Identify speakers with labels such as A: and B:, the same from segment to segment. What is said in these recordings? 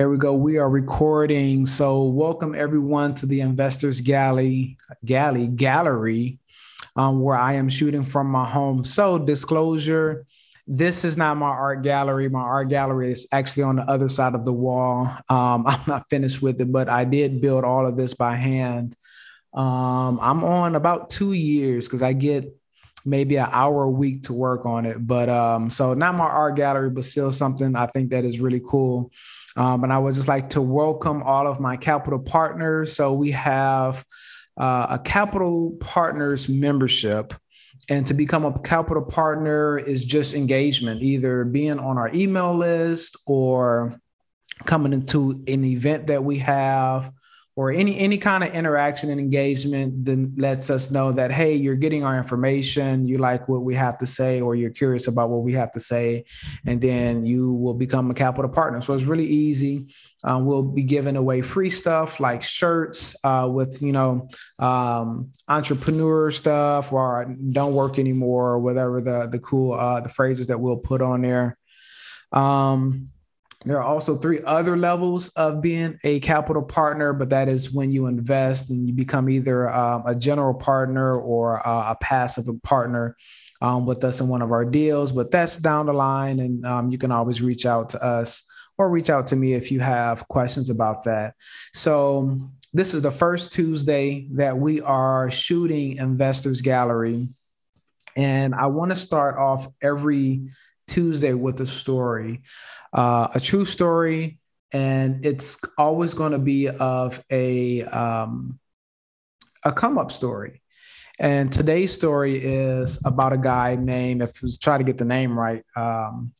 A: There we go. We are recording. So, welcome everyone to the Investors Galley, Galley Gallery, um, where I am shooting from my home. So, disclosure: this is not my art gallery. My art gallery is actually on the other side of the wall. Um, I'm not finished with it, but I did build all of this by hand. Um, I'm on about two years because I get maybe an hour a week to work on it. But um, so not my art gallery, but still something I think that is really cool. Um, and I would just like to welcome all of my capital partners. So we have uh, a capital partners membership. And to become a capital partner is just engagement, either being on our email list or coming into an event that we have or any any kind of interaction and engagement then lets us know that hey you're getting our information. You like what we have to say or you're curious about what we have to say and then you will become a capital partner. So it's really easy. Um, we'll be giving away free stuff like shirts uh, with you know um, entrepreneur stuff or don't work anymore or whatever the the cool uh, the phrases that we'll put on there. Um, there are also three other levels of being a capital partner, but that is when you invest and you become either um, a general partner or uh, a passive partner um, with us in one of our deals. But that's down the line, and um, you can always reach out to us or reach out to me if you have questions about that. So, this is the first Tuesday that we are shooting Investors Gallery. And I want to start off every Tuesday with a story uh, a true story, and it's always going to be of a um, a come up story. And today's story is about a guy named, if I was try to get the name right, um,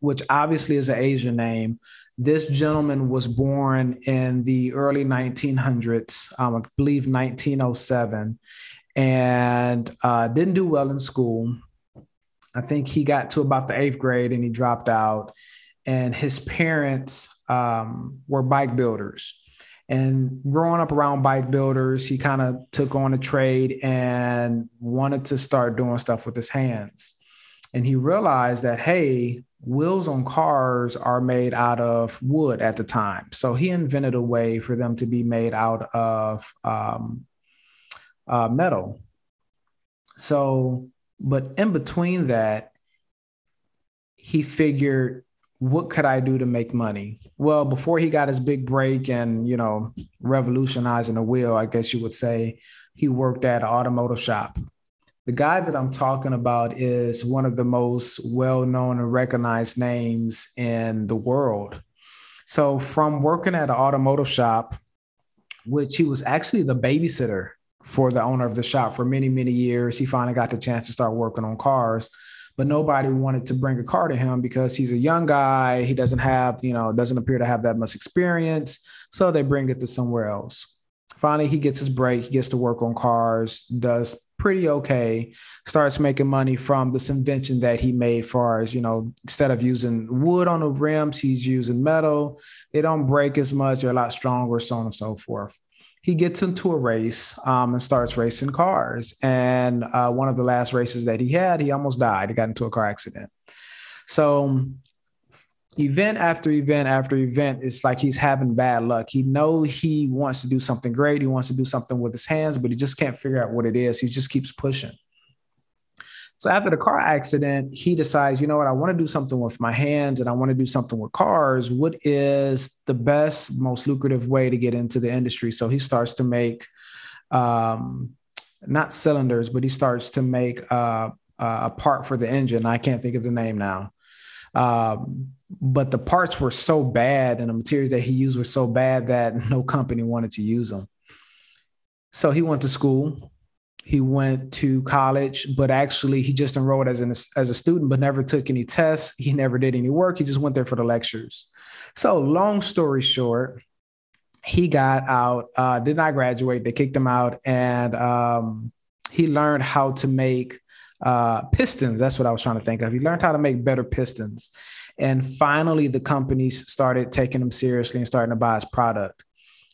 A: which obviously is an Asian name. This gentleman was born in the early 1900s, um, I believe 1907, and uh, didn't do well in school. I think he got to about the eighth grade and he dropped out. And his parents um, were bike builders. And growing up around bike builders, he kind of took on a trade and wanted to start doing stuff with his hands. And he realized that, hey, wheels on cars are made out of wood at the time. So he invented a way for them to be made out of um, uh, metal. So but in between that, he figured, what could I do to make money? Well, before he got his big break and, you know, revolutionizing the wheel, I guess you would say, he worked at an automotive shop. The guy that I'm talking about is one of the most well known and recognized names in the world. So, from working at an automotive shop, which he was actually the babysitter for the owner of the shop for many, many years. He finally got the chance to start working on cars, but nobody wanted to bring a car to him because he's a young guy. He doesn't have, you know, doesn't appear to have that much experience. So they bring it to somewhere else. Finally, he gets his break. He gets to work on cars, does pretty okay, starts making money from this invention that he made far as, you know, instead of using wood on the rims, he's using metal. They don't break as much, they're a lot stronger, so on and so forth he gets into a race um, and starts racing cars. And uh, one of the last races that he had, he almost died. He got into a car accident. So event after event after event, it's like he's having bad luck. He know he wants to do something great. He wants to do something with his hands, but he just can't figure out what it is. He just keeps pushing. So after the car accident, he decides, you know what, I want to do something with my hands and I want to do something with cars. What is the best, most lucrative way to get into the industry? So he starts to make um, not cylinders, but he starts to make uh, a part for the engine. I can't think of the name now. Um, but the parts were so bad and the materials that he used were so bad that no company wanted to use them. So he went to school he went to college, but actually he just enrolled as an as a student, but never took any tests. He never did any work. He just went there for the lectures. So, long story short, he got out, uh, did not graduate. They kicked him out, and um, he learned how to make uh, pistons. That's what I was trying to think of. He learned how to make better pistons, and finally, the companies started taking him seriously and starting to buy his product.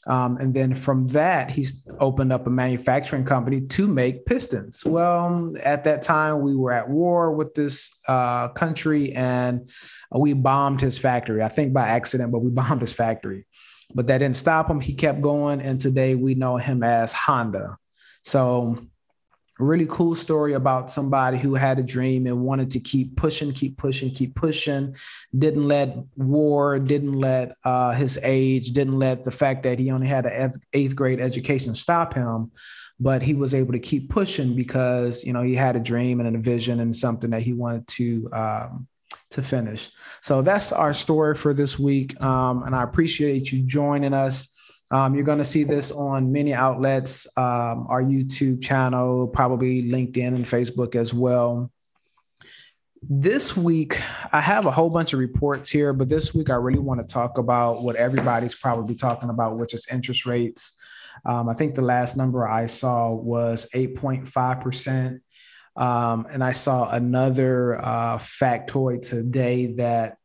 A: Um, and then from that, he's opened up a manufacturing company to make pistons. Well, at that time, we were at war with this uh, country and we bombed his factory. I think by accident, but we bombed his factory. But that didn't stop him. He kept going. And today we know him as Honda. So really cool story about somebody who had a dream and wanted to keep pushing, keep pushing, keep pushing. Didn't let war, didn't let uh, his age, didn't let the fact that he only had an eighth grade education stop him. But he was able to keep pushing because you know he had a dream and a vision and something that he wanted to um, to finish. So that's our story for this week, um, and I appreciate you joining us. Um, you're going to see this on many outlets, um, our YouTube channel, probably LinkedIn and Facebook as well. This week, I have a whole bunch of reports here, but this week I really want to talk about what everybody's probably talking about, which is interest rates. Um, I think the last number I saw was 8.5%. Um, and I saw another uh, factoid today that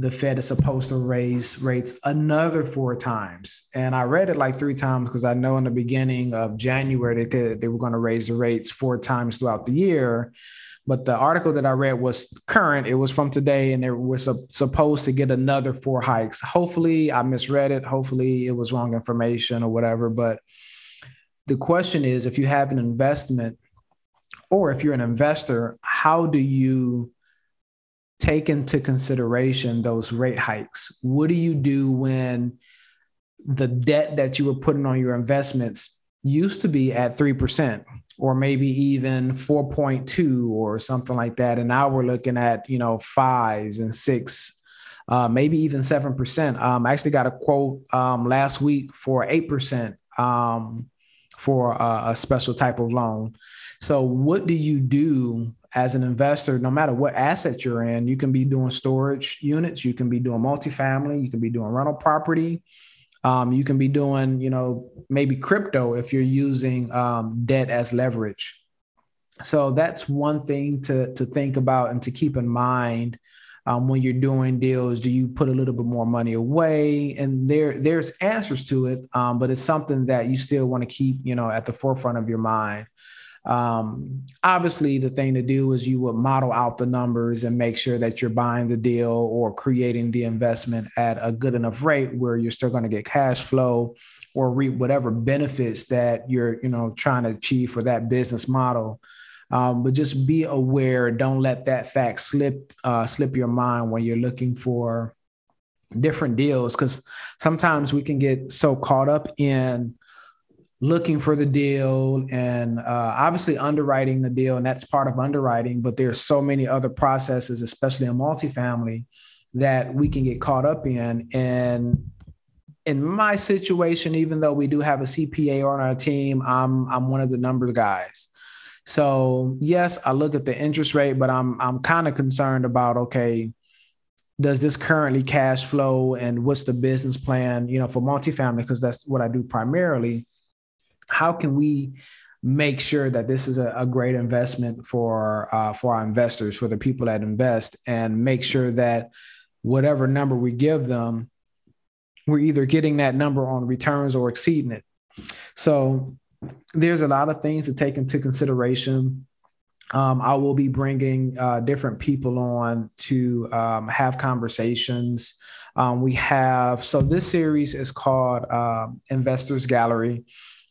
A: the Fed is supposed to raise rates another four times. And I read it like three times because I know in the beginning of January they did, they were going to raise the rates four times throughout the year. But the article that I read was current. It was from today, and they were su- supposed to get another four hikes. Hopefully, I misread it. Hopefully, it was wrong information or whatever. But the question is if you have an investment or if you're an investor, how do you take into consideration those rate hikes? What do you do when the debt that you were putting on your investments used to be at 3% or maybe even 4.2 or something like that? And now we're looking at you know fives and six uh, maybe even 7% um, i actually got a quote um, last week for 8% um, for a, a special type of loan. So what do you do as an investor, no matter what asset you're in, you can be doing storage units, you can be doing multifamily, you can be doing rental property, um, you can be doing, you know, maybe crypto if you're using um, debt as leverage. So that's one thing to to think about and to keep in mind um, when you're doing deals. Do you put a little bit more money away? And there there's answers to it, um, but it's something that you still want to keep, you know, at the forefront of your mind. Um, obviously, the thing to do is you would model out the numbers and make sure that you're buying the deal or creating the investment at a good enough rate where you're still going to get cash flow or reap whatever benefits that you're, you know, trying to achieve for that business model. Um, but just be aware. Don't let that fact slip uh, slip your mind when you're looking for different deals, because sometimes we can get so caught up in looking for the deal and uh, obviously underwriting the deal and that's part of underwriting but there's so many other processes especially in multifamily that we can get caught up in. And in my situation even though we do have a cpa on our team i'm i'm one of the number guys. So yes i look at the interest rate but i'm i'm kind of concerned about okay does this currently cash flow and what's the business plan you know for multifamily? Because that's what i do primarily how can we make sure that this is a, a great investment for uh, for our investors, for the people that invest, and make sure that whatever number we give them, we're either getting that number on returns or exceeding it. So there's a lot of things to take into consideration. Um, I will be bringing uh, different people on to um, have conversations. Um, we have so this series is called uh, Investors Gallery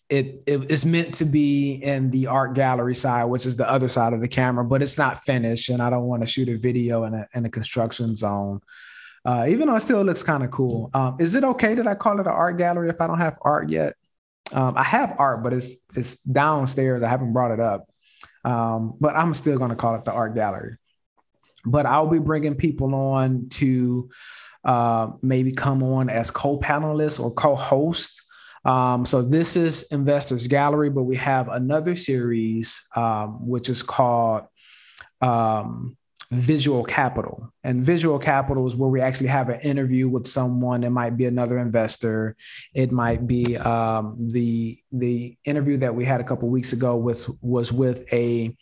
A: it, it is meant to be in the art gallery side, which is the other side of the camera, but it's not finished, and I don't want to shoot a video in a in a construction zone. Uh, even though it still looks kind of cool. Um, is it okay that I call it an art gallery if I don't have art yet? Um, I have art, but it's it's downstairs. I haven't brought it up, um, but I'm still going to call it the art gallery. But I'll be bringing people on to uh, maybe come on as co-panelists or co-hosts um, so this is Investors Gallery, but we have another series um, which is called um, Visual Capital. And Visual Capital is where we actually have an interview with someone. It might be another investor. It might be um, the the interview that we had a couple weeks ago with was with a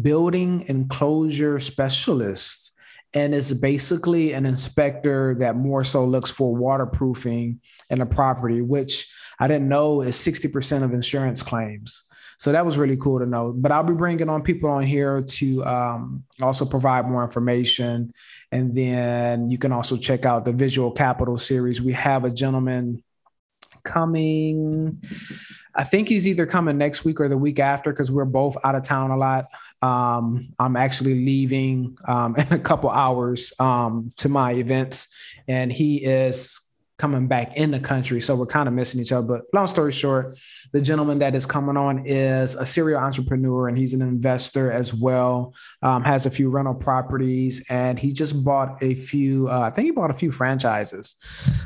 A: building enclosure specialist and it's basically an inspector that more so looks for waterproofing in a property, which I didn't know is 60% of insurance claims. So that was really cool to know. But I'll be bringing on people on here to um, also provide more information. And then you can also check out the Visual Capital series. We have a gentleman coming. I think he's either coming next week or the week after because we're both out of town a lot. Um, I'm actually leaving um, in a couple hours um, to my events, and he is coming back in the country. So we're kind of missing each other. But long story short, the gentleman that is coming on is a serial entrepreneur and he's an investor as well. Um, has a few rental properties and he just bought a few. Uh, I think he bought a few franchises.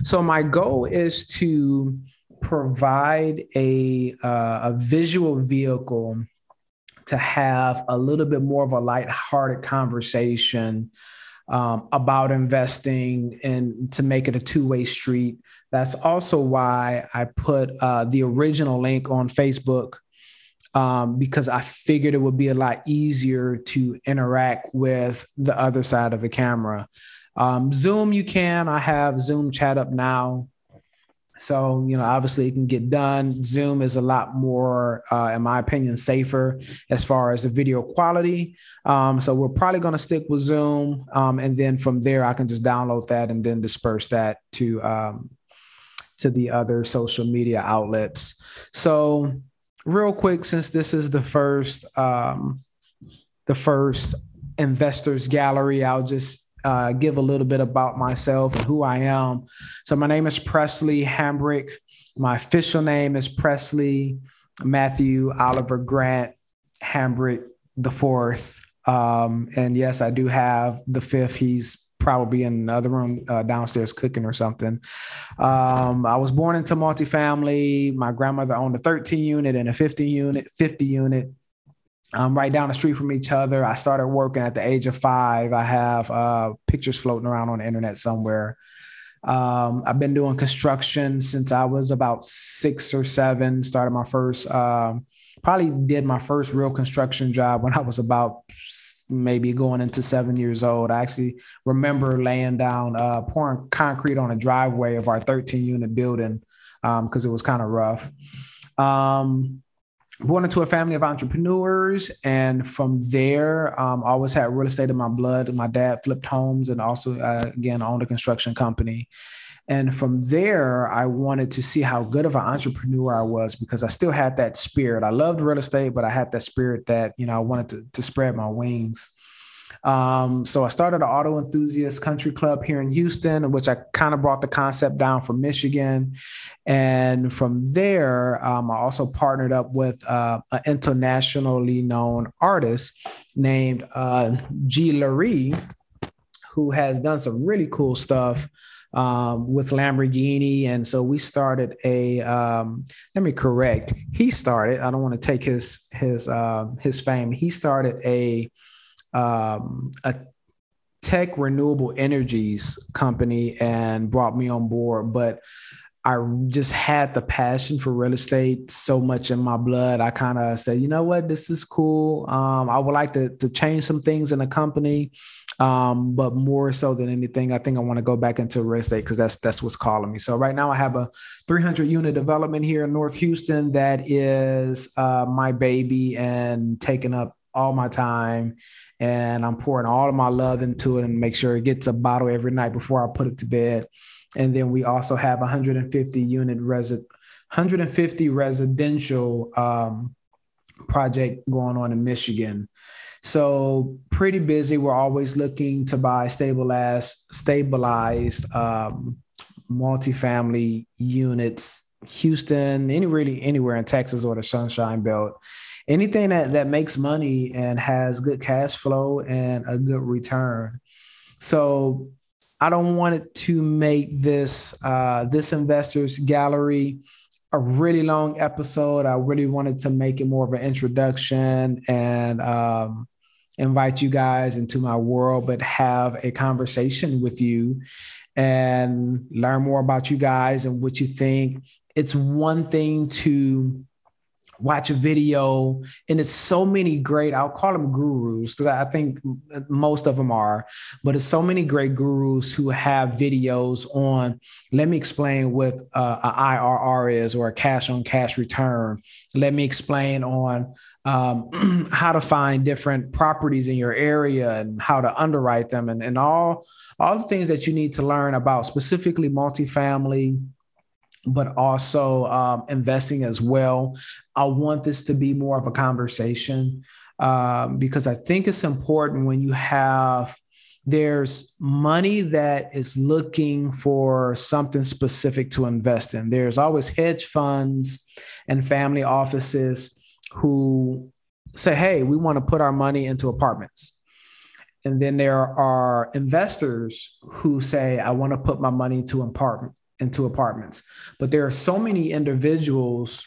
A: So my goal is to provide a uh, a visual vehicle to have a little bit more of a light-hearted conversation um, about investing and to make it a two-way street. That's also why I put uh, the original link on Facebook um, because I figured it would be a lot easier to interact with the other side of the camera. Um, Zoom, you can. I have Zoom chat up now. So, you know, obviously it can get done. Zoom is a lot more, uh, in my opinion, safer as far as the video quality. Um, so we're probably going to stick with Zoom. Um, and then from there, I can just download that and then disperse that to, um, to the other social media outlets. So real quick, since this is the first, um, the first investors gallery, I'll just uh, give a little bit about myself and who I am. So, my name is Presley Hambrick. My official name is Presley Matthew Oliver Grant Hambrick the fourth. Um, and yes, I do have the fifth. He's probably in the other room uh, downstairs cooking or something. Um, I was born into multifamily. My grandmother owned a 13 unit and a 50 unit, 50 unit um, right down the street from each other. I started working at the age of five. I have uh, pictures floating around on the internet somewhere. Um, I've been doing construction since I was about six or seven. Started my first, uh, probably did my first real construction job when I was about maybe going into seven years old. I actually remember laying down, uh, pouring concrete on a driveway of our 13 unit building because um, it was kind of rough. Um, born into a family of entrepreneurs and from there um, I always had real estate in my blood. My dad flipped homes and also uh, again owned a construction company. And from there i wanted to see how good of an entrepreneur i was because i still had that spirit. I loved real estate but i had that spirit that you know i wanted to, to spread my wings um, so I started an auto enthusiast country club here in Houston, which I kind of brought the concept down from Michigan. And from there, um, I also partnered up with uh, an internationally known artist named uh, G. Larry, who has done some really cool stuff um, with Lamborghini. And so we started a, um, let me correct, he started, I don't want to take his, his, uh, his fame. He started a, um, a tech renewable energies company and brought me on board. But I just had the passion for real estate so much in my blood. I kind of said, you know what, this is cool. Um, I would like to, to change some things in the company. Um, but more so than anything, I think I want to go back into real estate because that's that's what's calling me. So right now I have a 300 unit development here in North Houston that is uh, my baby and taking up all my time and I'm pouring all of my love into it and make sure it gets a bottle every night before I put it to bed. And then we also have 150 unit resident, 150 residential um, project going on in Michigan. So pretty busy. We're always looking to buy stabilized, stabilized um, multifamily units. Houston, any really anywhere in Texas or the Sunshine Belt anything that that makes money and has good cash flow and a good return. So I don't want it to make this uh, this investors gallery a really long episode. I really wanted to make it more of an introduction and um, invite you guys into my world, but have a conversation with you and learn more about you guys and what you think. It's one thing to watch a video and it's so many great i'll call them gurus because i think most of them are but it's so many great gurus who have videos on. Let me explain what uh, a irr is or a cash on cash return. Let me explain on um, how to find different properties in your area and how to underwrite them and, and all all the things that you need to learn about specifically multifamily but also um, investing as well. I want this to be more of a conversation um, because I think it's important when you have there's money that is looking for something specific to invest in. There's always hedge funds and family offices who say, hey, we want to put our money into apartments. And then there are investors who say, I want to put my money into apartment into apartments. But there are so many individuals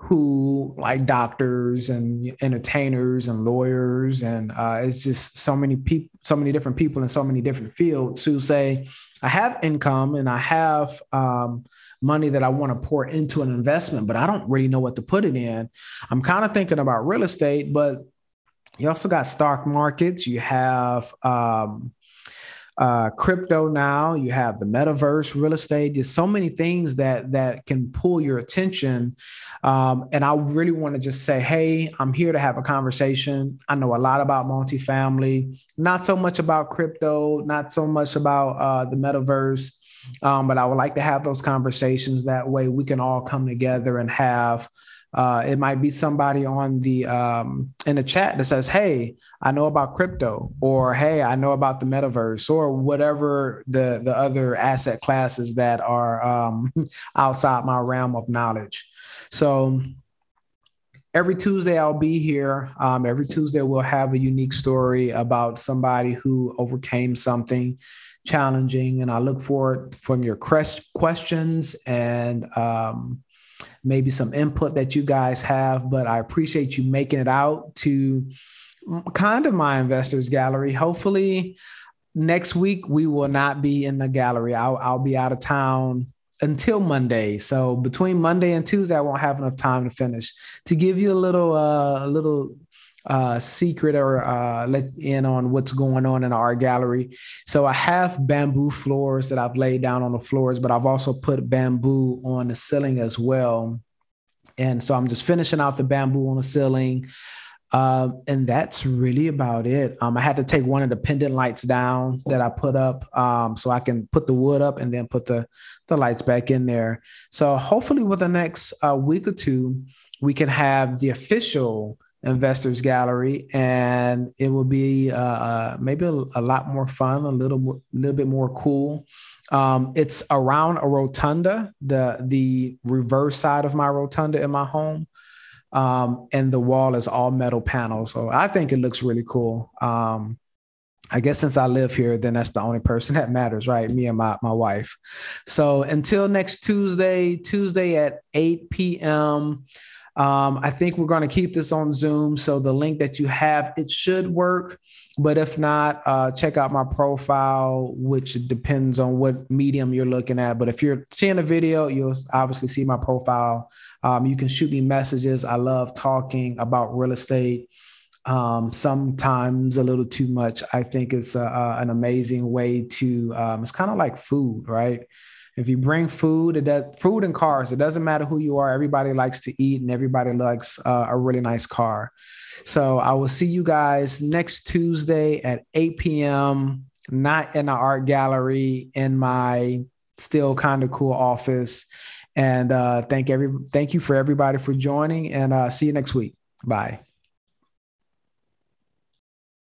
A: who like doctors and entertainers and lawyers and uh, it's just so many people so many different people in so many different fields who say i have income and i have um, money that i want to pour into an investment but i don't really know what to put it in i'm kind of thinking about real estate but you also got stock markets you have um, uh, crypto now you have the metaverse real estate there's so many things that that can pull your attention. Um, and i really want to just say hey i'm here to have a conversation. I know a lot about multifamily not so much about crypto not so much about uh, the metaverse um, but i would like to have those conversations. That way we can all come together and have uh, it might be somebody on the um, in the chat that says, "Hey, I know about crypto," or "Hey, I know about the metaverse," or whatever the the other asset classes that are um, outside my realm of knowledge. So every Tuesday I'll be here. Um, every Tuesday we'll have a unique story about somebody who overcame something challenging, and I look forward from your questions and um, maybe some input that you guys have, but I appreciate you making it out to kind of my investors gallery. Hopefully, next week we will not be in the gallery. I'll, I'll be out of town until Monday. So between Monday and Tuesday, I won't have enough time to finish. To give you a little, uh, a little uh, secret or uh, let in on what's going on in our gallery. So I have bamboo floors that I've laid down on the floors, but I've also put bamboo on the ceiling as well. And so I'm just finishing out the bamboo on the ceiling. Uh, and that's really about it. Um, I had to take one of the pendant lights down that I put up um, so I can put the wood up and then put the, the lights back in there. So hopefully, with the next uh, week or two, we can have the official investors gallery and it will be uh, uh, maybe a, a, lot more fun a little little bit more cool um, it's around a rotunda the the reverse side of my rotunda in my home um, and the wall is all metal panels so i think it looks really cool um, I guess since I live here, then that's the only person that matters, right? Me and my, my wife. So until next Tuesday, Tuesday at 8 p.m., um, I think we're going to keep this on Zoom. So the link that you have, it should work. But if not, uh, check out my profile, which depends on what medium you're looking at. But if you're seeing a video, you'll obviously see my profile. Um, you can shoot me messages. I love talking about real estate. Um, sometimes a little too much. I think it's a, a, an amazing way to, um, it's kind of like food, right? If you bring food, it does, food and cars, it doesn't matter who you are. Everybody likes to eat and everybody likes uh, a really nice car. So I will see you guys next Tuesday at 8 p.m. Not in the art gallery, in my still kind of cool office. And uh, thank every thank you for everybody for joining, and uh, see you next week. Bye.